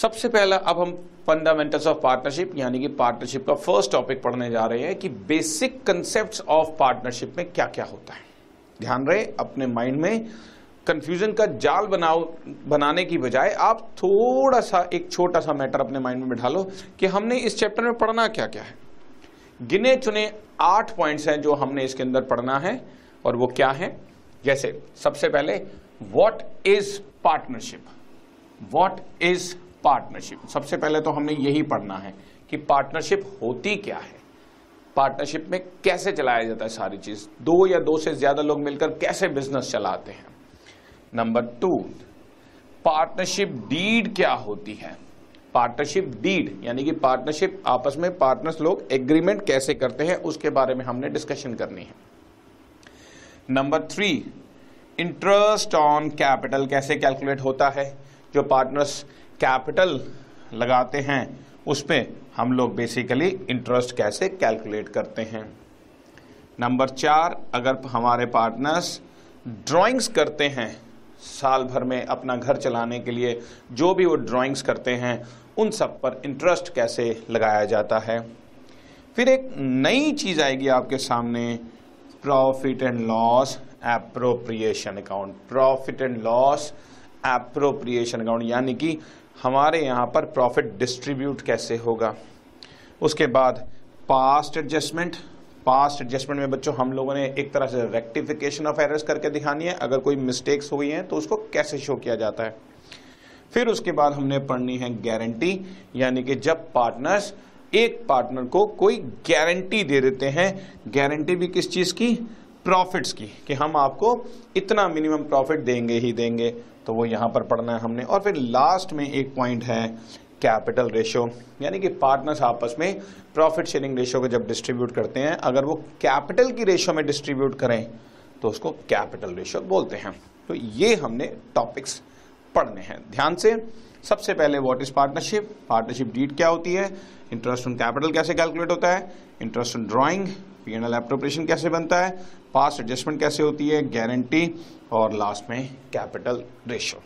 सबसे पहला, अब हम फंडामेंटल्स ऑफ़ पार्टनरशिप यानी कि पार्टनरशिप का फ़र्स्ट टॉपिक पढ़ने जा रहे हैं कि बेसिक कंसेप्ट ऑफ़ पार्टनरशिप में क्या क्या होता है। ध्यान रहे, अपने माइंड में कंफ्यूजन का जाल बनाओ, बनाने की बजाय आप थोड़ा सा एक छोटा सा मैटर अपने माइंड में बिठा लो कि हमने इस चैप्टर में पढ़ना क्या क्या है। गिने चुने आठ पॉइंट्स हैं जो हमने इसके अंदर पढ़ना है और वो क्या है? जैसे, सबसे पहले what is partnership what is partnership. सबसे पहले तो हमने यही पढ़ना है कि पार्टनरशिप होती क्या है? पार्टनरशिप में कैसे चलाया जाता है सारी चीज़? दो या दो से ज़्यादा लोग मिलकर कैसे बिज़नेस चलाते हैं? नंबर टू पार्टनरशिप डीड क्या होती है? पार्टनरशिप डीड यानी कि पार्टनरशिप आपस में पार्टनर्स लोग एग्रीमेंट कैसे करते हैं, उसके बारे में हमने डिस्कशन करनी है। Number three interest on capital कैसे कैलकुलेट होता है? जो पार्टनर्स कैपिटल लगाते हैं उस पर हम लोग बेसिकली इंटरेस्ट कैसे कैलकुलेट करते हैं। नंबर चार, अगर हमारे पार्टनर्स ड्राइंग्स करते हैं, साल भर में अपना घर चलाने के लिए जो भी वो ड्राइंग्स करते हैं, उन सब पर इंटरेस्ट कैसे लगाया जाता है। फिर एक नई चीज़ आएगी आपके सामने profit and loss appropriation account profit and loss appropriation account यानी कि हमारे यहाँ पर प्रॉफिट डिस्ट्रीब्यूट कैसे होगा? उसके बाद पास्ट एडजस्टमेंट पास्ट एडजस्टमेंट में बच्चों, हम लोगों ने एक तरह से रेक्टिफिकेशन ऑफ़ एरर्स करके दिखानी है। अगर कोई मिस्टेक्स हुई हैं तो उसको कैसे शो किया जाता है? फिर उसके बाद हमने पढ़नी है गारंटी यानी कि जब पार्टनर्स एक पार्टनर को कोई गारंटी दे देते हैं गारंटी भी किस चीज़ की? प्रॉफिट्स की, कि हम आपको इतना मिनिमम प्रॉफिट देंगे ही देंगे। तो वो यहाँ पर पढ़ना है हमने। और फिर लास्ट में एक पॉइंट है कैपिटल रेशियो यानी कि पार्टनर्स आपस में प्रॉफिट शेयरिंग रेशियो को जब डिस्ट्रीब्यूट करते हैं, अगर वो कैपिटल की रेशियो में डिस्ट्रीब्यूट करें तो उसको कैपिटल रेशियो बोलते हैं। तो ये हमने टॉपिक्स पढ़ने हैं। ध्यान से, सबसे पहले what is partnership partnership deed क्या होती है? इंटरेस्ट ऑन कैपिटल कैसे कैलकुलेट होता है? Interest on drawing P N L appropriation कैसे बनता है? पास्ट एडजस्टमेंट कैसे होती है? गारंटी और लास्ट में capital ratio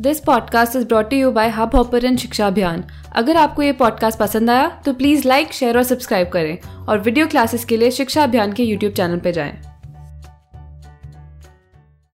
this podcast is brought you by Hubhopper Shiksha Abhiyan अगर आपको ये पॉडकास्ट पसंद आया तो प्लीज़ लाइक शेयर और सब्सक्राइब करें और वीडियो क्लासेस के लिए शिक्षा अभियान के यूट्यूब चैनल पर जाएँ।